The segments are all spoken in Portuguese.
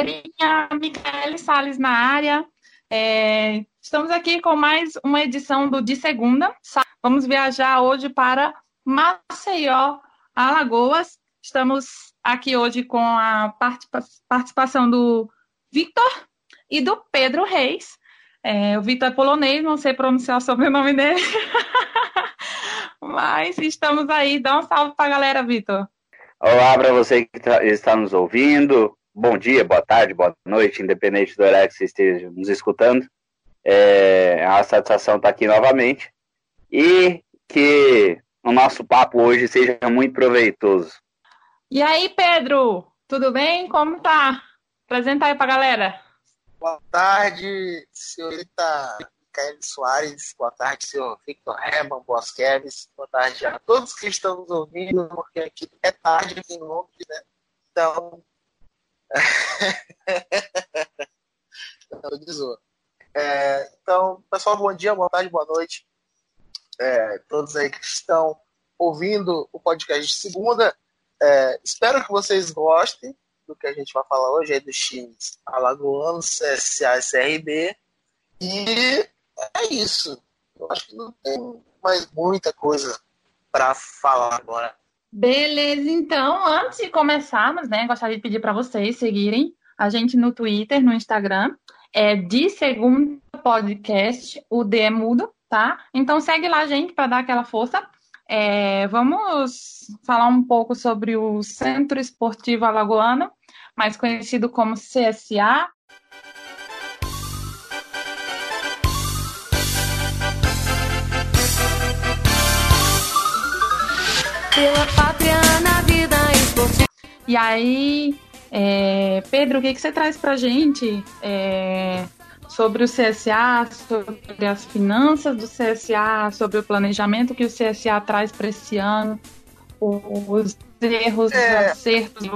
galerinha. Micaele Salles na área. É, estamos aqui com mais uma edição do De Segunda. Vamos viajar hoje para Maceió, Alagoas. Estamos aqui hoje com a participação do Victor e do Pedro Reis. É, o Vitor é polonês, não sei pronunciar o sobrenome dele. Mas estamos aí. Dá um salve para a galera, Vitor. Olá para você que tá, está nos ouvindo. Bom dia, boa tarde, boa noite, independente do horário que você esteja nos escutando. É a satisfação estar tá aqui novamente. E que o nosso papo hoje seja muito proveitoso. E aí, Pedro, tudo bem? Como tá? Apresenta aí para a galera. Boa tarde, senhorita Micaele Soares. Boa tarde, senhor Victor Herman Bosqueves. Boa tarde a todos que estão nos ouvindo, porque aqui é tarde aqui em Londres, né? Então. É, então, pessoal, bom dia, boa tarde, boa noite. É, todos aí que estão ouvindo o podcast de segunda. É, espero que vocês gostem do que a gente vai falar hoje, aí dos times Alagoanos, CSA e CRB. E é isso. Eu acho que não tem mais muita coisa para falar agora. Beleza, então, antes de começarmos, né, gostaria de pedir para vocês seguirem a gente no Twitter, no Instagram, é de segundo podcast, o D é mudo, tá? Então segue lá, gente, para dar aquela força. É, vamos falar um pouco sobre o Centro Esportivo Alagoano, mais conhecido como CSA. Pela pátria na vida esportiva. E aí, é, Pedro, o que, que você traz para gente é, sobre o CSA, sobre as finanças do CSA, sobre o planejamento que o CSA traz para esse ano, os erros, é. os acertos,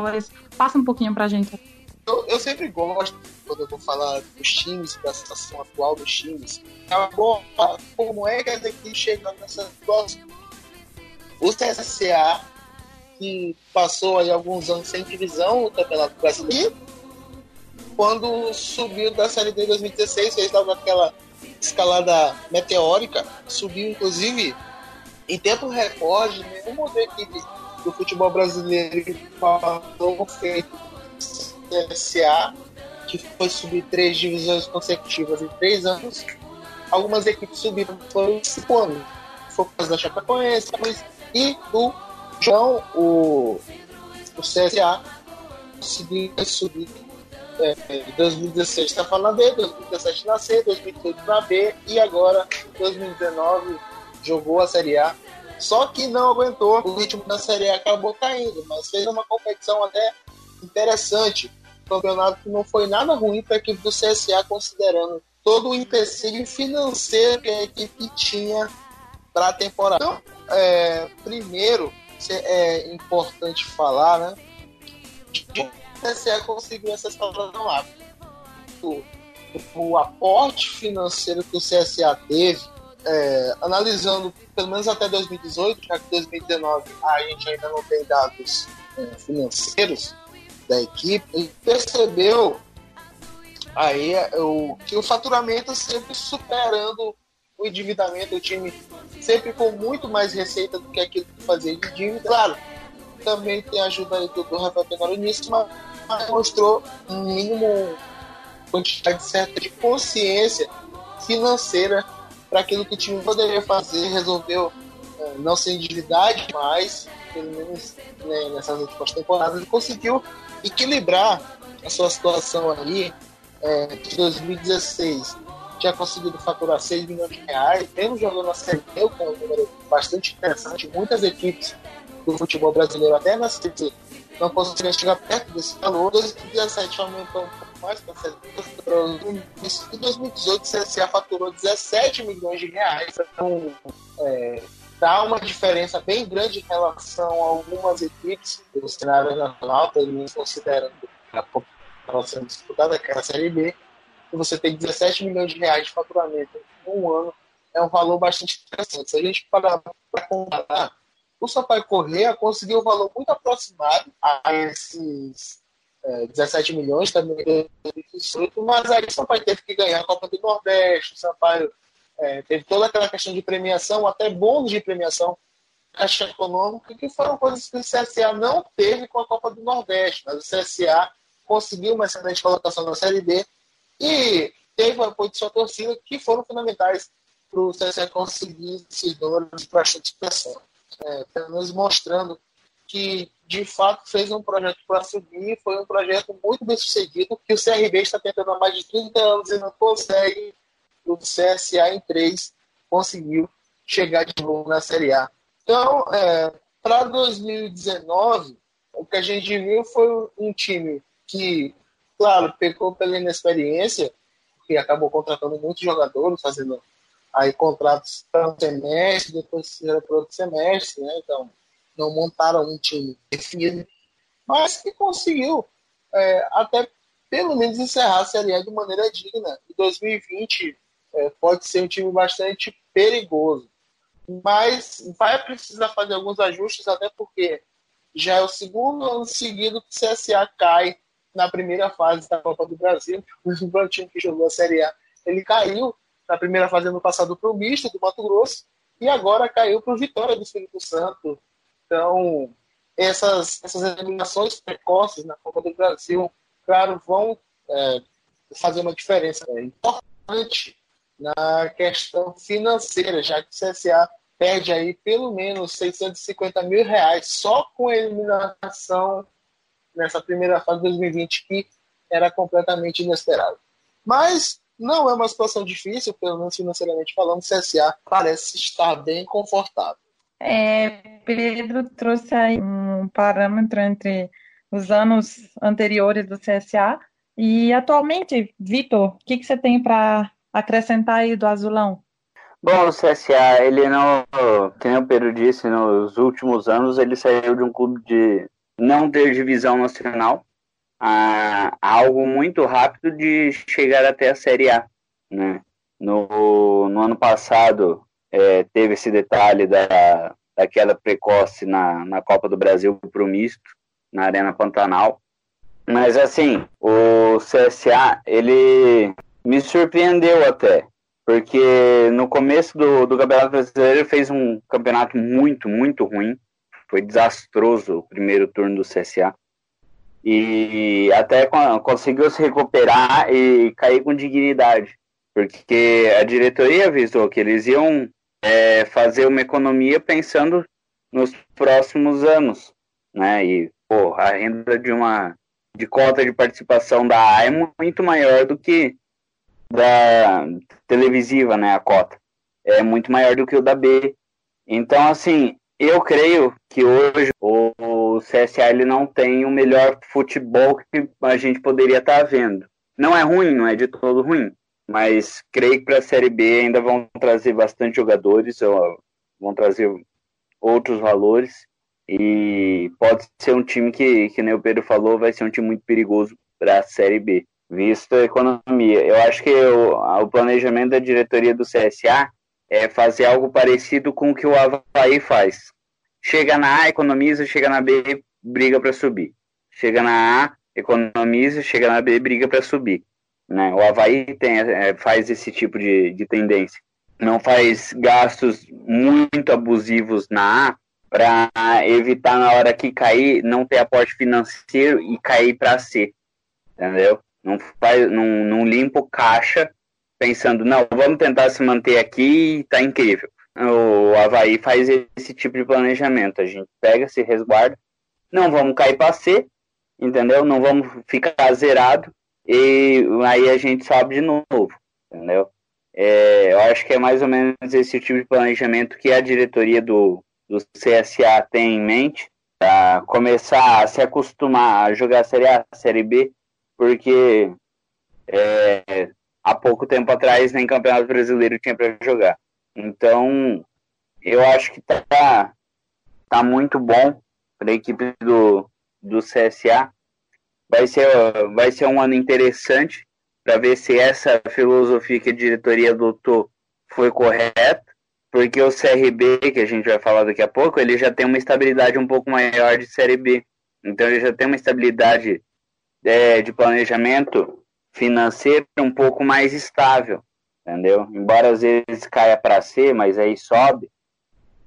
Passa um pouquinho pra gente. Eu, eu, sempre gosto, quando eu vou falar dos times, da situação atual dos times, é bom, como é que as equipes chegam nessa situação. O CSA, que passou aí alguns anos sem divisão no Campeonato Brasileiro, quando subiu da Série D em 2016, fez logo aquela escalada meteórica, subiu inclusive em tempo recorde, nenhuma outra equipe do futebol brasileiro passou feito CSA, que foi subir três divisões consecutivas em três anos. Algumas equipes subiram foram cinco anos. Foi o caso da Chapecoense e do João, o, o CSA, conseguiu subir é, em 2016 está falando B, 2017 na C, 2018 na B e agora 2019 jogou a Série A só que não aguentou, o ritmo da Série A acabou caindo, mas fez uma competição até interessante. Campeonato que não foi nada ruim para a equipe do CSA, considerando todo o empecilho financeiro que a equipe tinha para a temporada. Então, é, primeiro, é importante falar, né? o CSA conseguiu essa escalação lá. O, o aporte financeiro que o CSA teve é, analisando pelo menos até 2018, já que 2019 a gente ainda não tem dados é, financeiros da equipe, percebeu aí é, o, que o faturamento sempre superando o endividamento, o time sempre com muito mais receita do que aquilo que fazia de dívida. Claro, também tem a ajuda aí do, do Rafael Tenório nisso, mas mostrou um mínimo quantidade certa de consciência financeira para aquilo que o time poderia fazer, resolveu é, não ser endividar demais, pelo menos né, nessas últimas temporadas, ele conseguiu equilibrar a sua situação aí é, de 2016. Tinha conseguido faturar 6 milhões de reais, mesmo jogando a Série B, que é um número bastante interessante. Muitas equipes do futebol brasileiro, até na Série C, não conseguiram chegar perto desse valor. 2017 aumentou mais para Em 2018, o CSA faturou 17 milhões de reais. Então, é, dá uma diferença bem grande em relação a algumas equipes do cenário nacional, pelo menos considerando a população disputada, que é a Série B. Você tem 17 milhões de reais de faturamento em um ano, é um valor bastante interessante. Se a gente parar para comparar, o Sampaio Correia conseguiu um valor muito aproximado a esses é, 17 milhões também em 2018, mas aí o Sampaio teve que ganhar a Copa do Nordeste, o Sampaio é, teve toda aquela questão de premiação, até bônus de premiação, caixa econômica, que foram coisas que o CSA não teve com a Copa do Nordeste, mas o CSA conseguiu uma excelente colocação na Série B e teve o apoio de sua torcida, que foram fundamentais para o CSA conseguir esses números para a expressão. É, pelo menos mostrando que de fato fez um projeto para subir, foi um projeto muito bem sucedido, que o CRB está tentando há mais de 30 anos e não consegue, o CSA em 3 conseguiu chegar de novo na Série A. Então, é, para 2019, o que a gente viu foi um time que, claro, pecou pela inexperiência, que acabou contratando muitos jogadores, fazendo aí contratos para um semestre, depois para outro semestre, né? Então, não montaram um time definido, mas que conseguiu é, até pelo menos encerrar a Série A de maneira digna. E 2020 é, pode ser um time bastante perigoso, mas vai precisar fazer alguns ajustes, até porque já é o segundo ano seguido que o CSA cai na primeira fase da Copa do Brasil. O time que jogou a Série A ele caiu na primeira fase ano passado para o Misto do Mato Grosso e agora caiu para o Vitória do Espírito Santo então, essas, essas eliminações precoces na Copa do Brasil, claro, vão é, fazer uma diferença é, importante na questão financeira, já que o CSA perde aí pelo menos 650 mil reais só com a eliminação nessa primeira fase de 2020, que era completamente inesperado. Mas não é uma situação difícil, pelo menos financeiramente falando, o CSA parece estar bem confortável. É, Pedro trouxe aí um parâmetro entre os anos anteriores do CSA e atualmente, Vitor, o que, que você tem para acrescentar aí do Azulão? Bom, o CSA, ele não, como o Pedro disse, nos últimos anos ele saiu de um clube de não ter divisão nacional a, a algo muito rápido de chegar até a Série A, né? No, no ano passado, é, teve esse detalhe da, daquela precoce na, na Copa do Brasil para o misto, na Arena Pantanal. Mas assim, o CSA, ele me surpreendeu até, porque no começo do, do Campeonato Brasileiro ele fez um campeonato muito, muito ruim. Foi desastroso o primeiro turno do CSA. E até conseguiu se recuperar e cair com dignidade. Porque a diretoria avisou que eles iam é fazer uma economia pensando nos próximos anos, né? E pô, a renda de uma de cota de participação da A é muito maior do que da televisiva, né? A cota é muito maior do que o da B. Então, assim, eu creio que hoje o, CSA ele não tem o melhor futebol que a gente poderia estar tá vendo. Não é ruim, não é de todo ruim, mas creio que para a Série B ainda vão trazer bastante jogadores, vão trazer outros valores e pode ser um time que, que nem o Pedro falou, vai ser um time muito perigoso para a Série B, visto a economia. Eu acho que o, o planejamento da diretoria do CSA é fazer algo parecido com o que o Havaí faz. Chega na A, economiza, chega na B, briga para subir. Chega na A, economiza, chega na B, briga para subir. Né? O Havaí tem, é, faz esse tipo de, de tendência. Não faz gastos muito abusivos na A para evitar na hora que cair não ter aporte financeiro e cair para C. Entendeu? Não, faz, não, não limpa o caixa pensando, não, vamos tentar se manter aqui e tá incrível. O Havaí faz esse tipo de planejamento. A gente pega, se resguarda, não vamos cair para C, entendeu? Não vamos ficar zerado e aí a gente sobe de novo, entendeu? É, eu acho que é mais ou menos esse tipo de planejamento que a diretoria do, do CSA tem em mente para começar a se acostumar a jogar a Série A, a Série B, porque é, há pouco tempo atrás nem Campeonato Brasileiro tinha para jogar. Então, eu acho que tá, tá muito bom para a equipe do, do CSA vai ser, vai ser um ano interessante para ver se essa filosofia que a diretoria adotou foi correta, porque o CRB, que a gente vai falar daqui a pouco, ele já tem uma estabilidade um pouco maior de Série B. Então ele já tem uma estabilidade é, de planejamento financeiro um pouco mais estável, entendeu? Embora às vezes caia para C, mas aí sobe,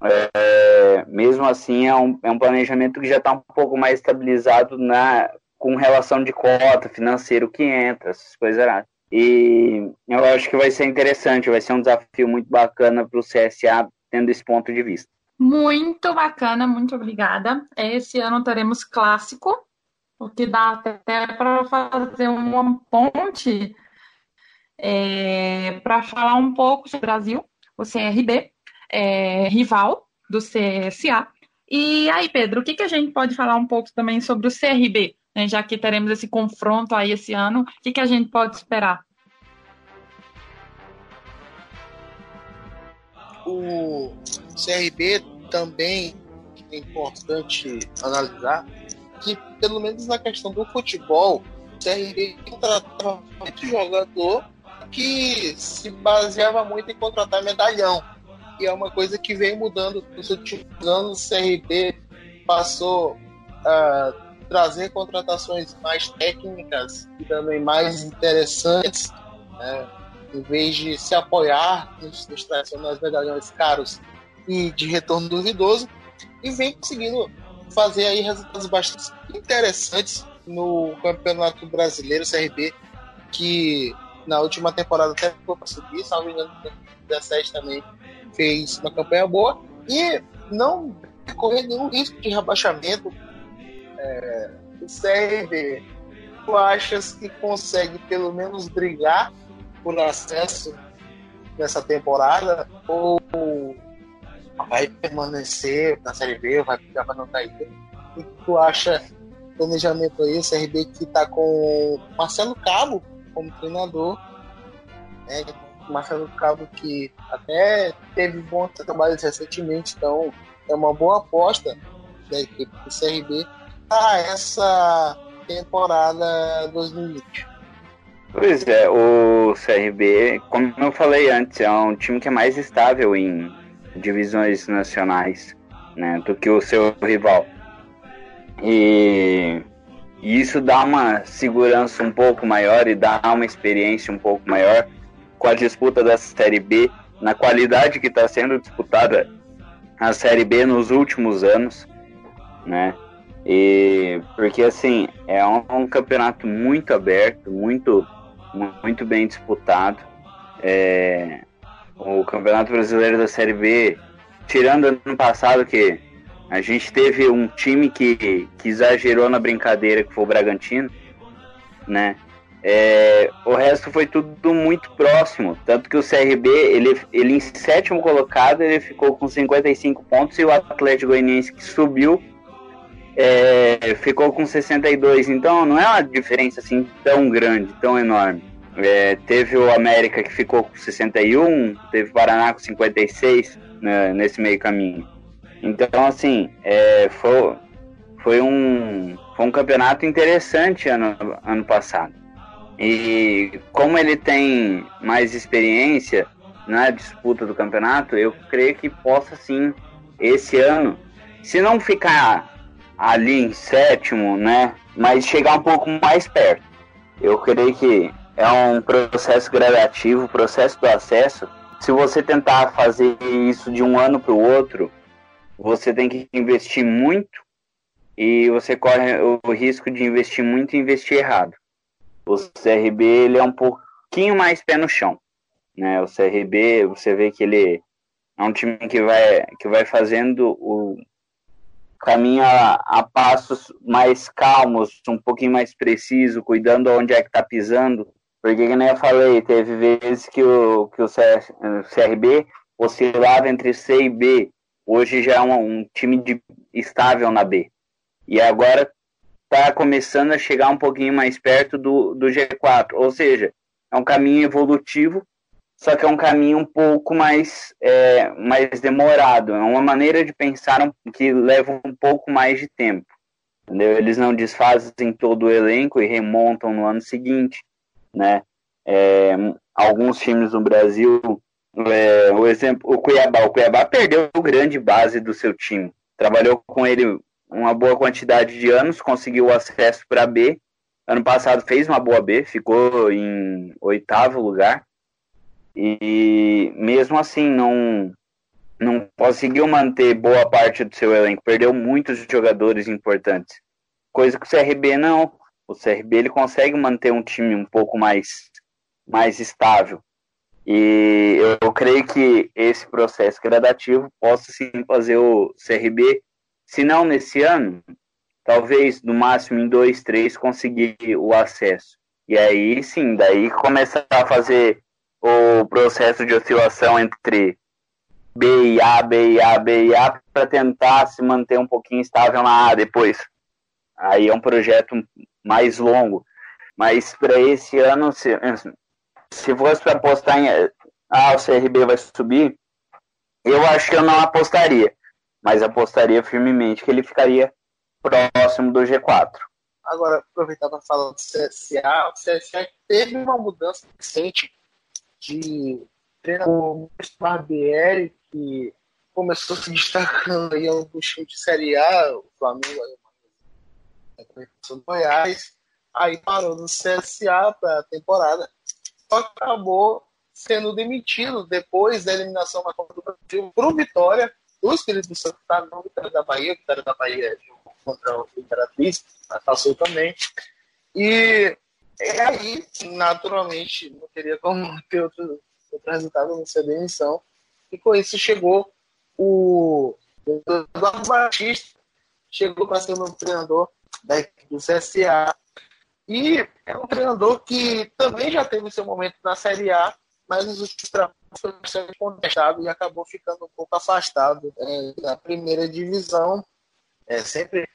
é, mesmo assim é um, é um planejamento que já está um pouco mais estabilizado na, com relação de cota, financeiro que entra, essas coisas lá. E eu acho que vai ser interessante, vai ser um desafio muito bacana para o CSA tendo esse ponto de vista. Muito bacana, muito obrigada. Esse ano teremos clássico, o que dá até para fazer uma ponte é, para falar um pouco sobre o Brasil, o CRB, é, rival do CSA. E aí, Pedro, o que, que a gente pode falar um pouco também sobre o CRB? Né, já que teremos esse confronto aí esse ano, o que, que a gente pode esperar? O CRB também é importante analisar que, pelo menos na questão do futebol, o CRB contratava muito jogador que se baseava muito em contratar medalhão. E é uma coisa que vem mudando nos últimos anos. O CRB passou a trazer contratações mais técnicas e também mais interessantes, né? em vez de se apoiar nos, nos tradicionais medalhões caros e de retorno duvidoso, e vem conseguindo fazer aí resultados bastante interessantes no Campeonato Brasileiro CRB, que na última temporada até ficou para subir, salvo engano, 2017 também fez uma campanha boa e não correr nenhum risco de rebaixamento. É, o CRB, tu achas que consegue pelo menos brigar por acesso nessa temporada ou vai permanecer na Série B, vai ficar para não cair? O que tu acha planejamento aí? CRB que está com Marcelo Cabo como treinador, né? Marcelo Cabo que até teve bons trabalhos recentemente, então é uma boa aposta da equipe do CRB para essa temporada 2020. Pois é, o CRB, como eu falei antes, é um time que é mais estável em divisões nacionais né, do que o seu rival. E isso dá uma segurança um pouco maior e dá uma experiência um pouco maior com a disputa da Série B, na qualidade que está sendo disputada a Série B nos últimos anos, né? E porque assim é um, um campeonato muito aberto, muito muito bem disputado. É, o Campeonato Brasileiro da Série B, tirando ano passado que a gente teve um time que, que exagerou na brincadeira, que foi o Bragantino, né? É, o resto foi tudo muito próximo. Tanto que o CRB, ele, ele em sétimo colocado, ele ficou com 55 pontos e o Atlético Goianiense que subiu é, ficou com 62. Então não é uma diferença assim tão grande, tão enorme. É, teve o América que ficou com 61, teve o Paraná com 56 né, nesse meio caminho. Então, assim, é, foi, foi, um, foi um campeonato interessante ano, ano passado. E como ele tem mais experiência na disputa do campeonato, eu creio que possa sim, esse ano, se não ficar ali em sétimo, né, mas chegar um pouco mais perto. Eu creio que é um processo gradativo, processo do acesso. Se você tentar fazer isso de um ano para o outro, você tem que investir muito e você corre o risco de investir muito e investir errado. O CRB ele é um pouquinho mais pé no chão, né? O CRB você vê que ele é um time que vai que vai fazendo o caminho a, a passos mais calmos, um pouquinho mais preciso, cuidando onde é que tá pisando. Porque, como eu falei, teve vezes que o, que o CRB oscilava entre C e B hoje já é um, um time de, estável na B. E agora está começando a chegar um pouquinho mais perto do, do G4. Ou seja, é um caminho evolutivo, só que é um caminho um pouco mais, é, mais demorado. É uma maneira de pensar que leva um pouco mais de tempo. Entendeu? Eles não desfazem todo o elenco e remontam no ano seguinte. Né? É, alguns times no Brasil é, o exemplo, o Cuiabá. O Cuiabá perdeu grande base do seu time. Trabalhou com ele uma boa quantidade de anos, conseguiu acesso para B, Ano passado fez uma boa B, ficou em oitavo lugar. E mesmo assim não não conseguiu manter boa parte do seu elenco, perdeu muitos jogadores importantes. Coisa que o CRB não. O CRB ele consegue manter um time um pouco mais mais estável. E eu, creio que esse processo gradativo possa sim fazer o CRB, se não nesse ano, talvez no máximo em dois, três, conseguir o acesso. E aí sim, daí começar a fazer o processo de oscilação entre B e A, B e A, B e A, para tentar se manter um pouquinho estável na A depois. Aí é um projeto mais longo. Mas para esse ano, se, se fosse para apostar em ah, o CRB vai subir, eu acho que eu não apostaria. Mas apostaria firmemente que ele ficaria próximo do G4. Agora, aproveitar para falar do CSA, o CSA teve uma mudança recente de treinador Barbieri, que começou se destacando aí alguns times de Série A, o Flamengo, o Goiás, aí parou no CSA para a temporada, só que acabou sendo demitido depois da eliminação na Copa do Brasil para o Vitória, do Espírito Santo, tá? não Vitória da Bahia, Vitória da Bahia contra o Imperatriz, passou também. E é aí, naturalmente, não teria como ter outro, outro resultado não ser demissão. E com isso chegou o Eduardo Batista, chegou para ser um treinador da equipe do CSA. E é um treinador que também já teve seu momento na Série A, mas nos últimos trabalhos foi bastante e acabou ficando um pouco afastado é, da primeira divisão. É, sempre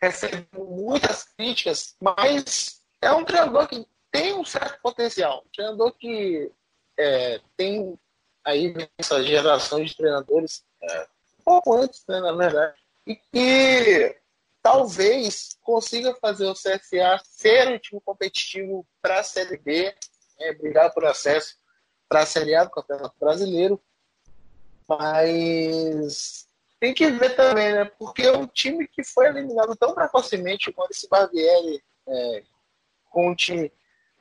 recebe muitas críticas, mas é um treinador que tem um certo potencial. Um treinador que é, tem aí essa geração de treinadores é, um pouco antes, né, na verdade, e que talvez consiga fazer o CSA ser um time competitivo para a Série B, é, brigar por acesso para a Série A do Campeonato Brasileiro. Mas tem que ver também, né? Porque o time que foi eliminado tão precocemente com esse Barbieri, é, com um time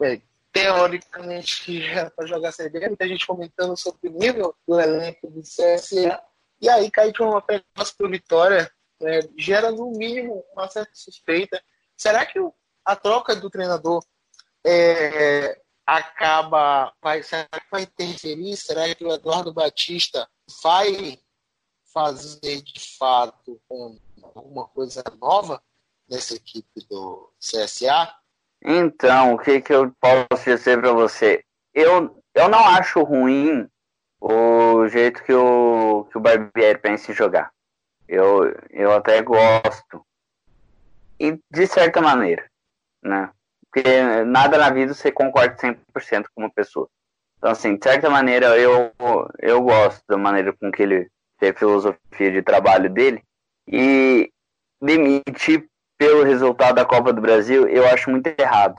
é, teoricamente que era para jogar Série B, muita gente comentando sobre o nível do elenco do CSA, e aí cai de uma peça para Vitória, é, gera no mínimo uma certa suspeita. Será que o, a troca do treinador é, acaba, vai, será que vai interferir? Será que o Eduardo Batista vai fazer de fato alguma coisa nova nessa equipe do CSA? Então, o que, que eu posso dizer para você? Eu, eu não acho ruim o jeito que o, que o Barbieri pensa em jogar. Eu, eu até gosto. E de certa maneira, né? Porque nada na vida você concorda 100% com uma pessoa. Então, assim, de certa maneira, eu, eu gosto da maneira com que ele tem a filosofia de trabalho dele. E demitir pelo resultado da Copa do Brasil, eu acho muito errado.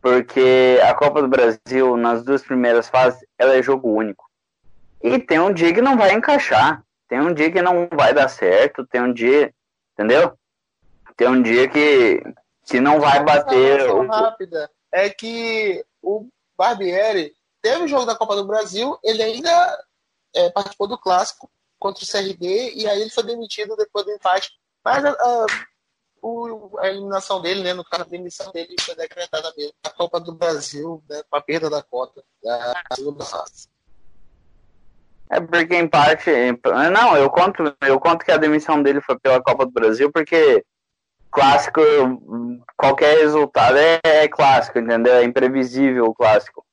Porque a Copa do Brasil, nas duas primeiras fases, ela é jogo único. E tem um dia que não vai encaixar. Tem um dia que não vai dar certo. Tem um dia. Entendeu? Tem um dia que, que não vai bater. Uma rápida é que o Barbieri teve o jogo da Copa do Brasil, ele ainda é, participou do clássico contra o CRB e aí ele foi demitido depois do empate. Mas a, a, o, a eliminação dele, né, no caso, a demissão dele foi decretada mesmo na Copa do Brasil, né, com a perda da cota da segunda fase. É porque em parte. Não, eu conto, eu conto que a demissão dele foi pela Copa do Brasil, porque clássico, qualquer resultado é, é clássico, entendeu? É imprevisível o clássico.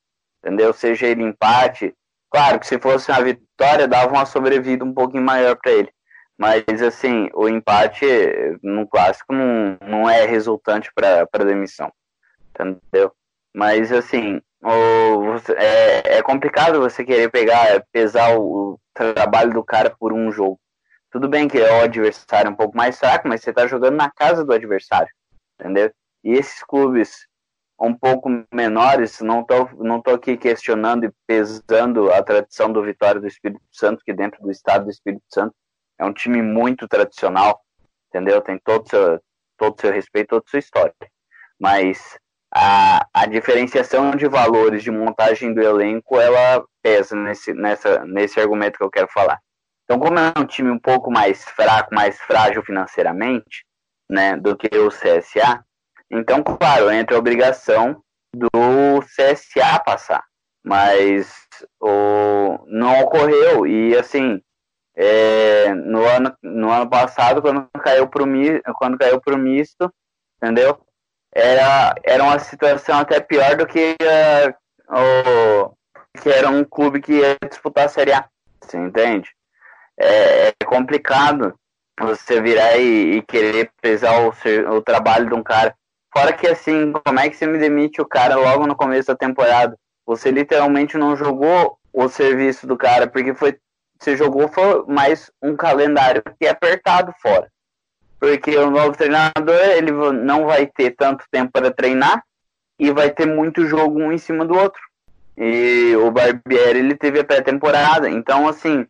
Entendeu? Seja ele empate, Claro que se fosse uma vitória, dava uma sobrevida um pouquinho maior para ele. Mas, assim, o empate no clássico não, não é resultante para demissão. Entendeu? Mas, assim, o, é, é complicado você querer pegar, pesar o, o trabalho do cara por um jogo. Tudo bem que é o adversário um pouco mais fraco, mas você está jogando na casa do adversário. Entendeu? E esses clubes um pouco menores, não estou não tô aqui questionando e pesando a tradição do Vitória do Espírito Santo, que dentro do estado do Espírito Santo é um time muito tradicional, entendeu? Tem todo seu, todo seu respeito, toda sua história. mas a, a diferenciação de valores de montagem do elenco, ela pesa nesse, nessa, nesse argumento que eu quero falar. Então, como é um time um pouco mais fraco, mais frágil financeiramente, né, do que o CSA, então, claro, entra a obrigação do CSA passar. Mas o, não ocorreu. E assim, é, no, ano, no ano passado, quando caiu pro, quando caiu misto, entendeu? Era, era uma situação até pior do que uh, o, que era um clube que ia disputar a Série A. Você entende? É, é complicado você virar e, e querer pesar o, o trabalho de um cara Fora que assim, como é que você me demite o cara logo no começo da temporada? Você literalmente não jogou o serviço do cara, porque foi você jogou foi mais um calendário que é apertado fora. Porque o novo treinador, ele não vai ter tanto tempo para treinar e vai ter muito jogo um em cima do outro. E o Barbieri, ele teve a pré-temporada. Então, assim,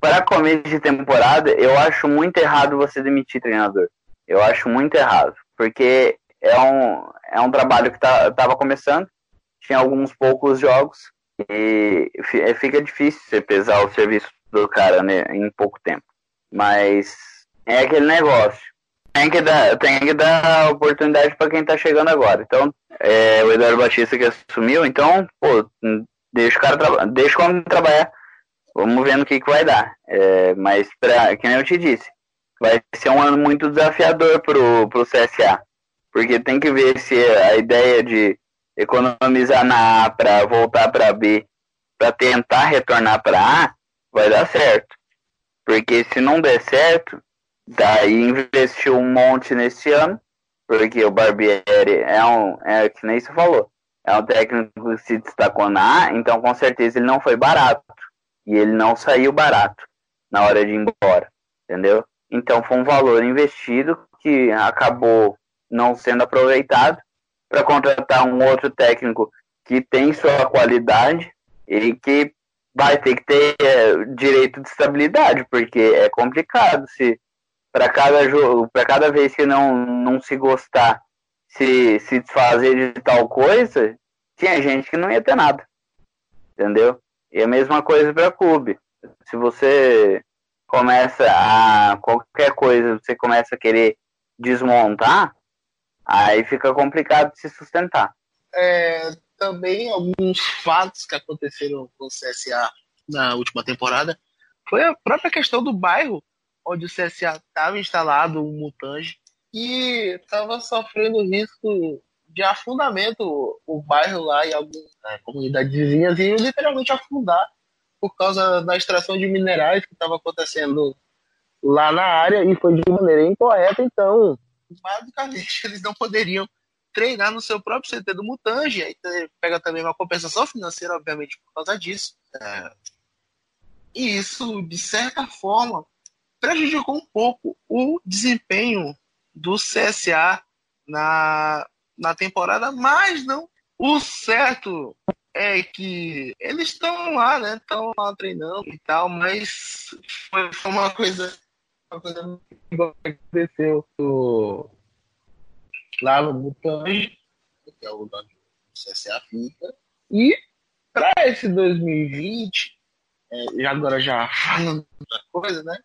para começo de temporada, eu acho muito errado você demitir treinador. Eu acho muito errado porque é um, é um trabalho que estava tá, começando, tinha alguns poucos jogos, e fica difícil você pesar o serviço do cara né, em pouco tempo. Mas é aquele negócio. Tem que dar, tem que dar oportunidade para quem está chegando agora. Então, é, o Eduardo Batista que assumiu, então, pô, deixa o cara deixa o homem trabalhar. Vamos ver no que, que vai dar. É, mas, pra, que nem eu te disse, vai ser um ano muito desafiador pro, pro CSA. Porque tem que ver se a ideia de economizar na A para voltar para B, para tentar retornar para A, vai dar certo. Porque se não der certo, daí investiu um monte nesse ano, porque o Barbieri é um, é que nem você falou, é um técnico que se destacou na A, então com certeza ele não foi barato. E ele não saiu barato na hora de ir embora, entendeu? Então foi um valor investido que acabou não sendo aproveitado para contratar um outro técnico que tem sua qualidade e que vai ter que ter é, direito de estabilidade, porque é complicado se para cada jogo, para cada vez que não, não se gostar, se, se desfazer de tal coisa, tinha gente que não ia ter nada. Entendeu? E a mesma coisa para clube. Se você começa a qualquer coisa você começa a querer desmontar, aí fica complicado de se sustentar. É, também alguns fatos que aconteceram com o CSA na última temporada foi a própria questão do bairro onde o CSA estava instalado, o Mutange, e estava sofrendo risco de afundamento o bairro lá e algumas né, comunidades vizinhas e literalmente afundar por causa da extração de minerais que estava acontecendo lá na área e foi de maneira incorreta. Então, basicamente, eles não poderiam treinar no seu próprio CT do Mutange. Aí pega também uma compensação financeira, obviamente, por causa disso. É... E isso, de certa forma, prejudicou um pouco o desempenho do CSA na, na temporada, mas não o certo é que eles estão lá, né? Estão lá treinando e tal, mas foi, foi uma coisa, uma coisa que aconteceu lá no Mutange, que é o nome do CSA fica. E para esse 2020, é, agora já falando outra coisa, né?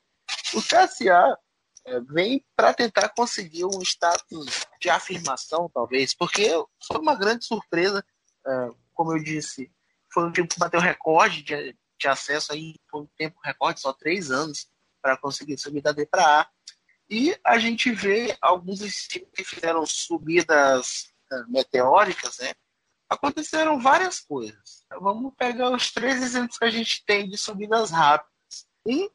O CSA é, vem para tentar conseguir um status de afirmação, talvez, porque foi uma grande surpresa. É, como eu disse, foi um time que bateu recorde de, de acesso aí, foi um tempo recorde, só três anos, para conseguir subir da D para A. E a gente vê alguns times que fizeram subidas uh, meteóricas, né? Aconteceram várias coisas. Vamos pegar os três exemplos que a gente tem de subidas rápidas. Um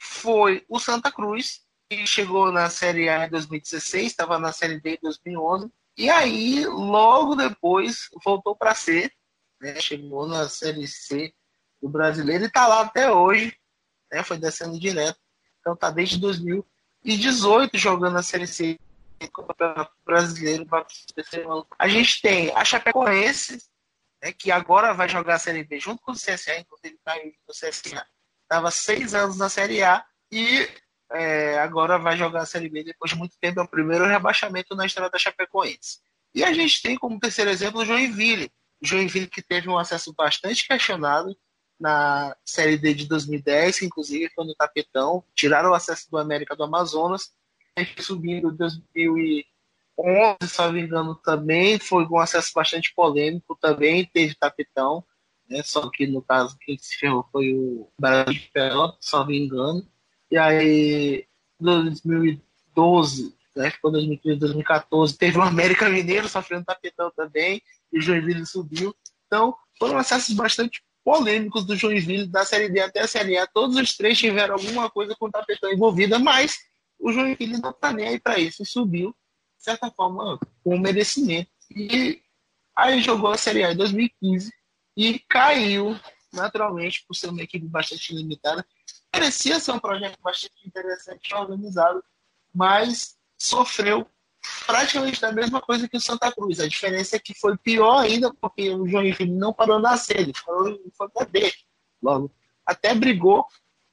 foi o Santa Cruz, que chegou na Série A em 2016, estava na Série D em 2011, e aí, logo depois, voltou para C, né? Chegou na Série C do brasileiro e está lá até hoje, né? Foi descendo direto. Então tá desde 2018 jogando na Série C brasileiro A gente tem a Chapecoense, né, que agora vai jogar a Série B junto com o CSA, inclusive no CSA. Estava seis anos na Série A e é, agora vai jogar a Série B depois de muito tempo. É o primeiro rebaixamento na história da Chapecoense. E a gente tem como terceiro exemplo o Joinville. Joinville que teve um acesso bastante questionado na Série D de 2010, que inclusive foi no tapetão, tiraram o acesso do América do Amazonas, subindo em 2011, se não me engano, também foi um acesso bastante polêmico, também teve tapetão, né? só que no caso quem se ferrou foi o Brasil de Pelota, se não me engano. E aí, 2012, né? ficou 2013, 2014, teve o América Mineiro sofrendo tapetão também, e o Joinville subiu. Então, foram acessos bastante polêmicos do Joinville, da Série D até a Série A. Todos os três tiveram alguma coisa com o tapetão envolvida, mas o Joinville não está nem aí para isso e subiu, de certa forma, com merecimento. E aí jogou a Série A em 2015 e caiu, naturalmente, por ser uma equipe bastante limitada. Parecia ser um projeto bastante interessante, organizado, mas sofreu praticamente da mesma coisa que o Santa Cruz. A diferença é que foi pior ainda porque o Joinville não parou na C, ele foi, foi para D logo. Até brigou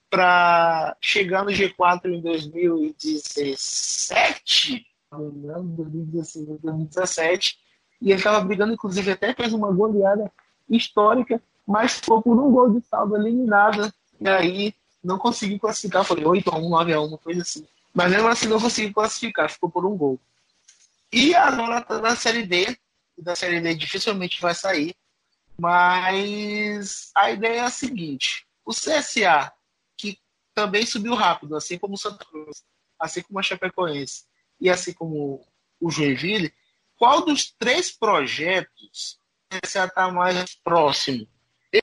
para chegar no G4 em 2017, 2016, 2017, e ele estava brigando, inclusive até fez uma goleada histórica, mas ficou por um gol de saldo eliminada, e aí não conseguiu classificar, foi 8 a 1, 9 a 1, uma coisa assim. Mas mesmo assim não conseguiu classificar, ficou por um gol. E agora tá na Série D. Da Série D dificilmente vai sair. Mas a ideia é a seguinte: o CSA, que também subiu rápido, assim como o Santa Cruz, assim como a Chapecoense e assim como o Joinville, qual dos três projetos CSA está mais próximo?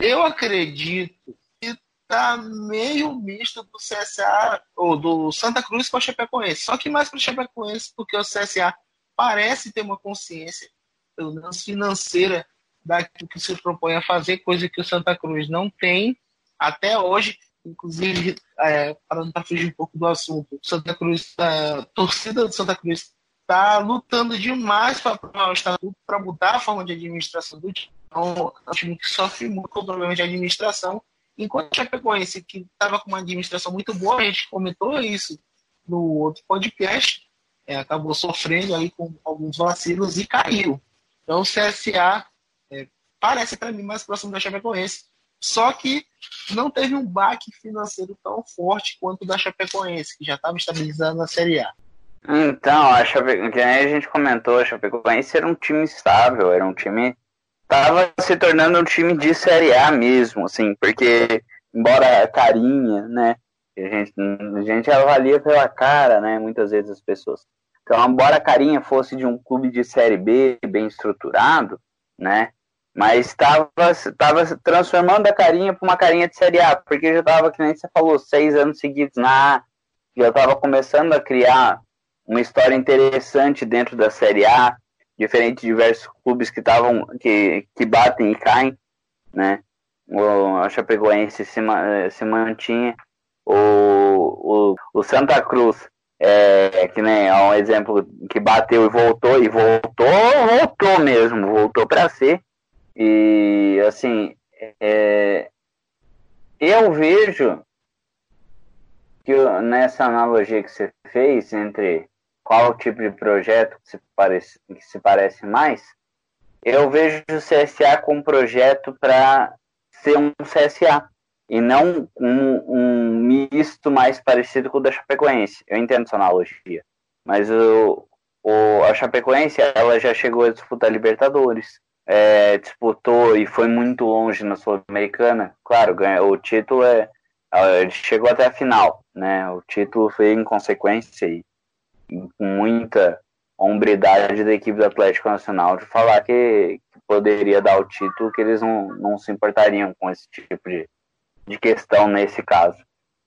Eu acredito que está meio misto do CSA ou do Santa Cruz com a Chapecoense, só que mais para Chapecoense, porque o CSA parece ter uma consciência, pelo menos financeira, daquilo que se propõe a fazer, coisa que o Santa Cruz não tem até hoje. Inclusive, é, para fugir um pouco do assunto, Santa Cruz, a torcida do Santa Cruz está lutando demais para para mudar a forma de administração do time. Então, é um time que sofre muito com problemas de administração. Enquanto a Chapecoense, que estava com uma administração muito boa, a gente comentou isso no outro podcast, é, acabou sofrendo aí com alguns vacilos e caiu. Então o CSA é, parece para mim mais próximo da Chapecoense, só que não teve um baque financeiro tão forte quanto o da Chapecoense, que já estava estabilizando na Série A. Então, a Chapecoense, a gente comentou, a Chapecoense era um time estável, era um time estava se tornando um time de Série A mesmo, assim, porque embora carinha, né, a gente, a gente avalia pela cara, né? Muitas vezes as pessoas. Então, embora a carinha fosse de um clube de Série B bem estruturado, né? Mas estava tava transformando a carinha para uma carinha de Série A, porque já estava, que nem você falou, seis anos seguidos na A, já estava começando a criar uma história interessante dentro da Série A, diferente de diversos clubes que estavam que, que batem e caem, né? O, a Chapecoense se, se mantinha o, o, o Santa Cruz, é, que nem é um exemplo que bateu e voltou, e voltou, voltou mesmo, voltou para ser. E assim, é, eu vejo que nessa analogia que você fez entre qual tipo de projeto que se parece, que se parece mais, eu vejo o CSA como projeto para ser um CSA e não um, um, misto mais parecido com o da Chapecoense. Eu entendo essa analogia, mas o, o, a Chapecoense ela já chegou a disputar Libertadores, é, disputou e foi muito longe na Sul-Americana. Claro, ganhou, o título é, ele chegou até a final, né? O título foi em consequência e com muita hombridade da equipe do Atlético Nacional de falar que, que poderia dar o título, que eles não, não se importariam com esse tipo de, de questão nesse caso.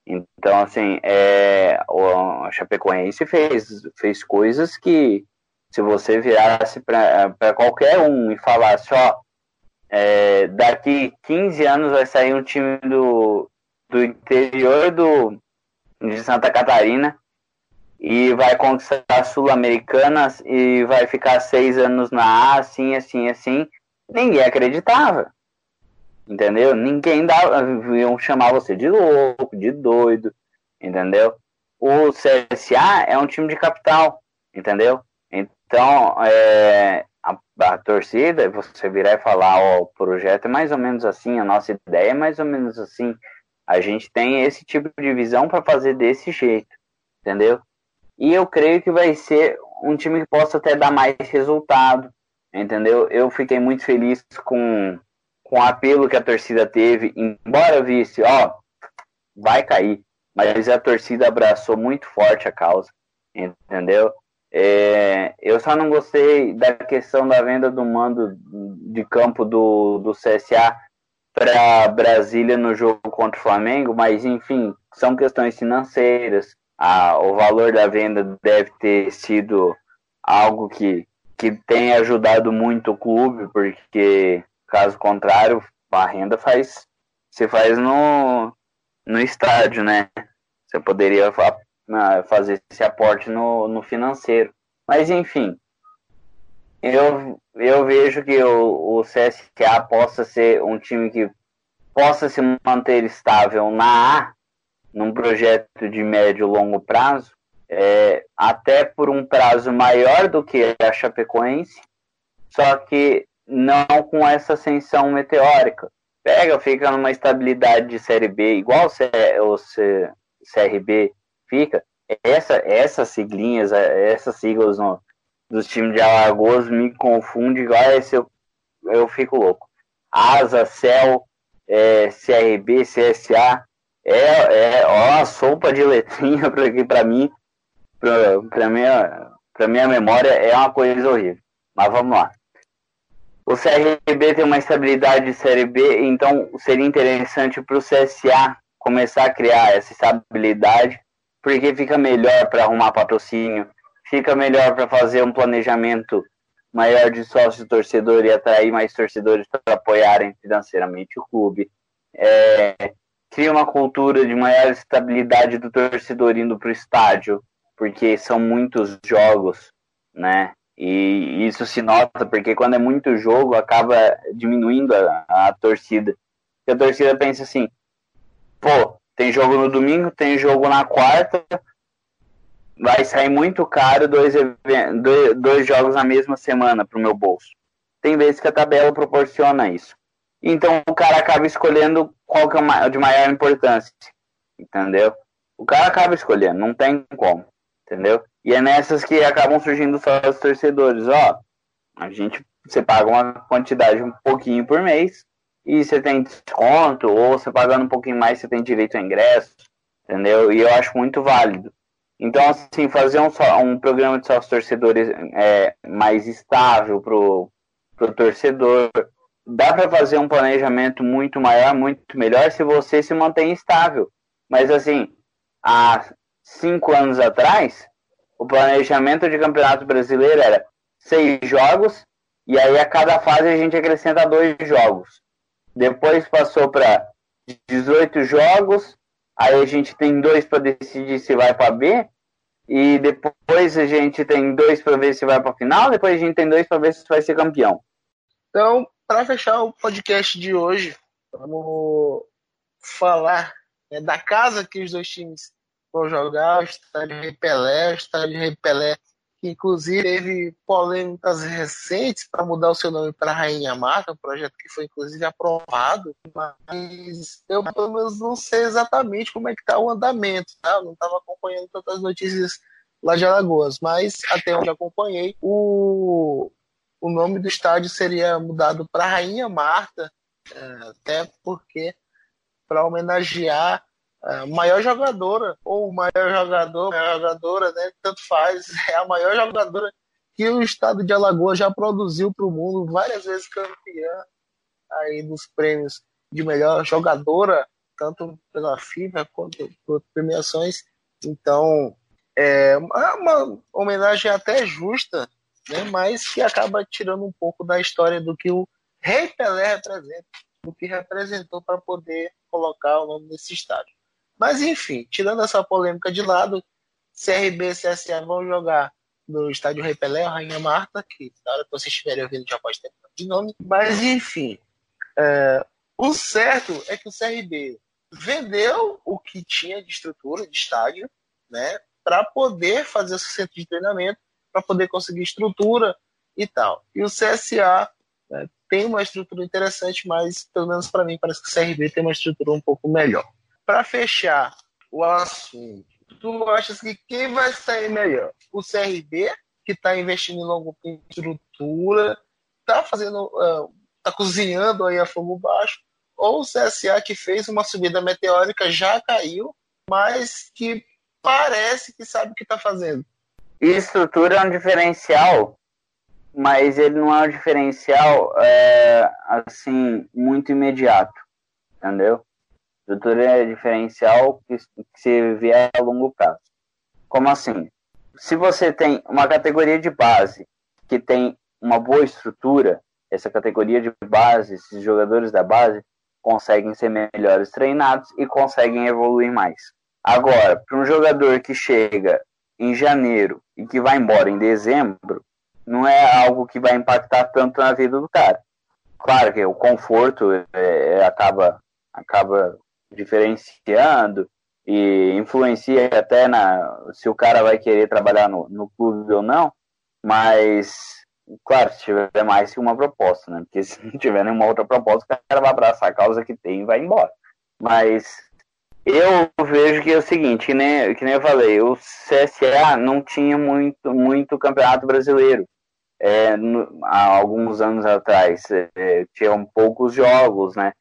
Então, assim, é, a Chapecoense fez, fez coisas que, se você virasse para qualquer um e falasse, ó, é, daqui 15 anos vai sair um time do, do interior do, de Santa Catarina e vai conquistar Sul-Americanas e vai ficar seis anos na A, assim, assim, assim, ninguém acreditava. Entendeu? Ninguém dava, iam chamar você de louco, de doido, entendeu? O CSA é um time de capital, entendeu? Então, é, a, a, torcida, você virar e falar, ó, o projeto é mais ou menos assim, a nossa ideia é mais ou menos assim. A gente tem esse tipo de visão para fazer desse jeito, entendeu? E eu creio que vai ser um time que possa até dar mais resultado, entendeu? Eu fiquei muito feliz com, com o apelo que a torcida teve, embora visse, ó, vai cair, mas a torcida abraçou muito forte a causa, entendeu? É, eu só não gostei da questão da venda do mando de campo do, do CSA para Brasília no jogo contra o Flamengo, mas enfim, são questões financeiras. Ah, o valor da venda deve ter sido algo que, que tem ajudado muito o clube, porque caso contrário, a renda faz se faz no, no estádio, né? Você poderia fazer esse aporte no, no financeiro. Mas enfim, eu, eu vejo que o, o CSA possa ser um time que possa se manter estável na A, num projeto de médio e longo prazo, é, até por um prazo maior do que a Chapecoense, só que não com essa ascensão meteórica. Pega, fica numa estabilidade de Série B, igual o, o CRB fica, essa, essas siglinhas, essas siglas no, dos times de Alagoas me confunde igual eu, eu fico louco. Asa, Cel, é, CRB, CSA, é, é ó, a sopa de letrinha para mim, para minha, pra minha memória, é uma coisa horrível. Mas vamos lá. O CRB tem uma estabilidade de Série B, então seria interessante para o CSA começar a criar essa estabilidade porque fica melhor para arrumar patrocínio, fica melhor para fazer um planejamento maior de sócio torcedor e atrair mais torcedores para apoiarem financeiramente o clube. É, cria uma cultura de maior estabilidade do torcedor indo para o estádio, porque são muitos jogos, né? E isso se nota, porque quando é muito jogo, acaba diminuindo a, a torcida. A torcida pensa assim, pô, tem jogo no domingo, tem jogo na quarta. Vai sair muito caro dois, dois, dois jogos na mesma semana para o meu bolso. Tem vezes que a tabela proporciona isso. Então o cara acaba escolhendo qual que é de maior importância. Entendeu? O cara acaba escolhendo, não tem como. Entendeu? E é nessas que acabam surgindo só os torcedores. Ó, a gente, você paga uma quantidade um pouquinho por mês e você tem desconto, ou você pagando um pouquinho mais, você tem direito a ingresso, entendeu? E eu acho muito válido. Então, assim, fazer um, um programa de sócios torcedores é, mais estável pro, pro torcedor, dá para fazer um planejamento muito maior, muito melhor se você se mantém estável. Mas, assim, há cinco anos atrás, o planejamento de campeonato brasileiro era seis jogos, e aí a cada fase a gente acrescenta dois jogos. Depois passou para 18 jogos. Aí a gente tem dois para decidir se vai para B. E depois a gente tem dois para ver se vai para final. Depois a gente tem dois para ver se vai ser campeão. Então, para fechar o podcast de hoje, vamos falar né, da casa que os dois times vão jogar: o estádio Rei Pelé, o estádio Rei Pelé que inclusive teve polêmicas recentes para mudar o seu nome para Rainha Marta, um projeto que foi inclusive aprovado, mas eu pelo menos não sei exatamente como é que está o andamento, tá? Eu não estava acompanhando tantas notícias lá de Alagoas, mas até onde acompanhei, o, o nome do estádio seria mudado para Rainha Marta, é, até porque para homenagear a maior jogadora, ou o maior jogador, maior jogadora, né? Tanto faz, é a maior jogadora que o estado de Alagoas já produziu para o mundo, várias vezes campeã aí dos prêmios de melhor jogadora, tanto pela FIFA quanto por premiações. Então, é uma homenagem até justa, né? mas que acaba tirando um pouco da história do que o Rei Pelé representa, do que representou para poder colocar o nome desse estádio. Mas enfim, tirando essa polêmica de lado, CRB e CSA vão jogar no estádio Rei Pelé, Rainha Marta, que na hora que vocês estiverem ouvindo já pode ter de nome. Mas enfim, é, o certo é que o CRB vendeu o que tinha de estrutura, de estádio, né, para poder fazer esse centro de treinamento, para poder conseguir estrutura e tal. E o CSA né, tem uma estrutura interessante, mas pelo menos para mim parece que o CRB tem uma estrutura um pouco melhor. Para fechar o assunto, tu achas que quem vai sair melhor? O CRB, que está investindo em longo em estrutura, está fazendo, uh, tá cozinhando aí a fogo baixo, ou o CSA que fez uma subida meteórica já caiu, mas que parece que sabe o que está fazendo. Estrutura é um diferencial mas ele não é um diferencial é, assim muito imediato, entendeu? Doutor é diferencial que, que se vier a longo prazo. Como assim? Se você tem uma categoria de base que tem uma boa estrutura, essa categoria de base, esses jogadores da base conseguem ser melhores treinados e conseguem evoluir mais. Agora, para um jogador que chega em janeiro e que vai embora em dezembro, não é algo que vai impactar tanto na vida do cara. Claro que o conforto é, é, acaba, acaba diferenciando e influencia até na se o cara vai querer trabalhar no, no clube ou não, mas claro, se tiver mais que uma proposta, né? Porque se não tiver nenhuma outra proposta, o cara vai abraçar a causa que tem e vai embora. Mas eu vejo que é o seguinte, que nem, que nem eu falei, o CSA não tinha muito, muito campeonato brasileiro é, no, há alguns anos atrás. É, tinham poucos jogos, né?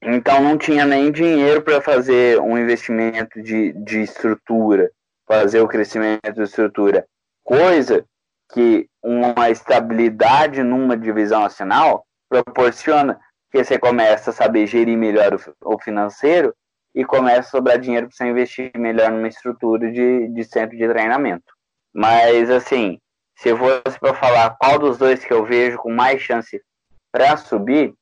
Então não tinha nem dinheiro para fazer um investimento de, de estrutura, fazer o crescimento de estrutura. Coisa que uma estabilidade numa divisão nacional proporciona que você começa a saber gerir melhor o, o financeiro e começa a sobrar dinheiro para você investir melhor numa estrutura de, de centro de treinamento. Mas, assim, se fosse para falar qual dos dois que eu vejo com mais chance para subir,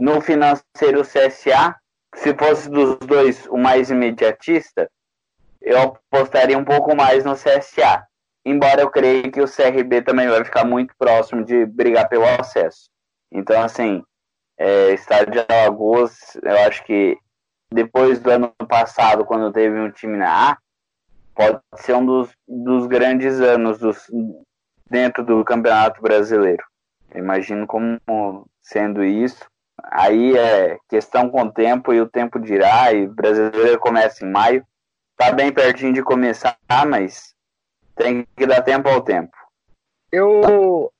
no financeiro CSA, se fosse dos dois o mais imediatista, eu apostaria um pouco mais no CSA. Embora eu creia que o CRB também vai ficar muito próximo de brigar pelo acesso. Então, assim, é, Estádio de Alagoas, eu acho que depois do ano passado, quando teve um time na A, pode ser um dos, dos grandes anos dos, dentro do Campeonato Brasileiro. Eu imagino como sendo isso. Aí é questão com o tempo e o tempo dirá, e o brasileiro começa em maio. Tá bem pertinho de começar, mas tem que dar tempo ao tempo. Eu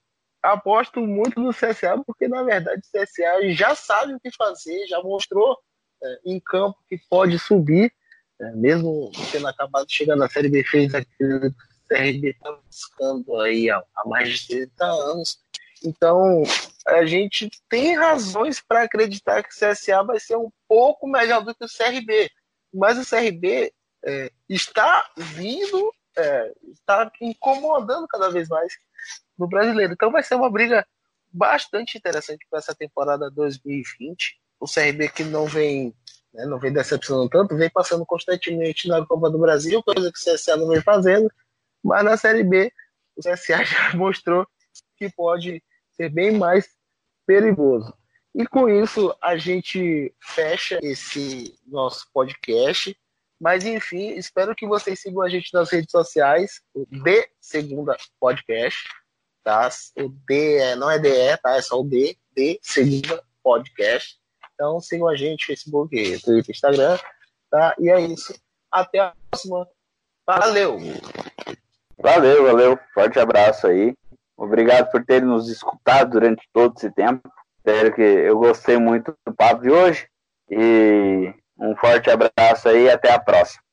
aposto muito no CSA, porque na verdade o CSA já sabe o que fazer, já mostrou é, em campo que pode subir, é, mesmo tendo acabado chegar na Série B, fez aquele CRB está buscando aí há, há mais de 30 anos. Então, a gente tem razões para acreditar que o CSA vai ser um pouco melhor do que o CRB. Mas o CRB é, está vindo, é, está incomodando cada vez mais no brasileiro. Então vai ser uma briga bastante interessante para essa temporada 2020. O CRB que não vem, né, não vem decepcionando tanto, vem passando constantemente na Copa do Brasil, coisa que o CSA não vem fazendo. Mas na Série B, o CSA já mostrou que pode ser bem mais perigoso. E com isso, a gente fecha esse nosso podcast. Mas enfim, espero que vocês sigam a gente nas redes sociais, o D Segunda Podcast, tá? O D é, não é DE, tá? É só o D, D Segunda Podcast. Então sigam a gente, Facebook, Twitter, Instagram, tá? E é isso. Até a próxima. Valeu! Valeu, valeu. Forte abraço aí. Obrigado por terem nos escutado durante todo esse tempo. Espero que eu gostei muito do papo de hoje. E um forte abraço aí até a próxima.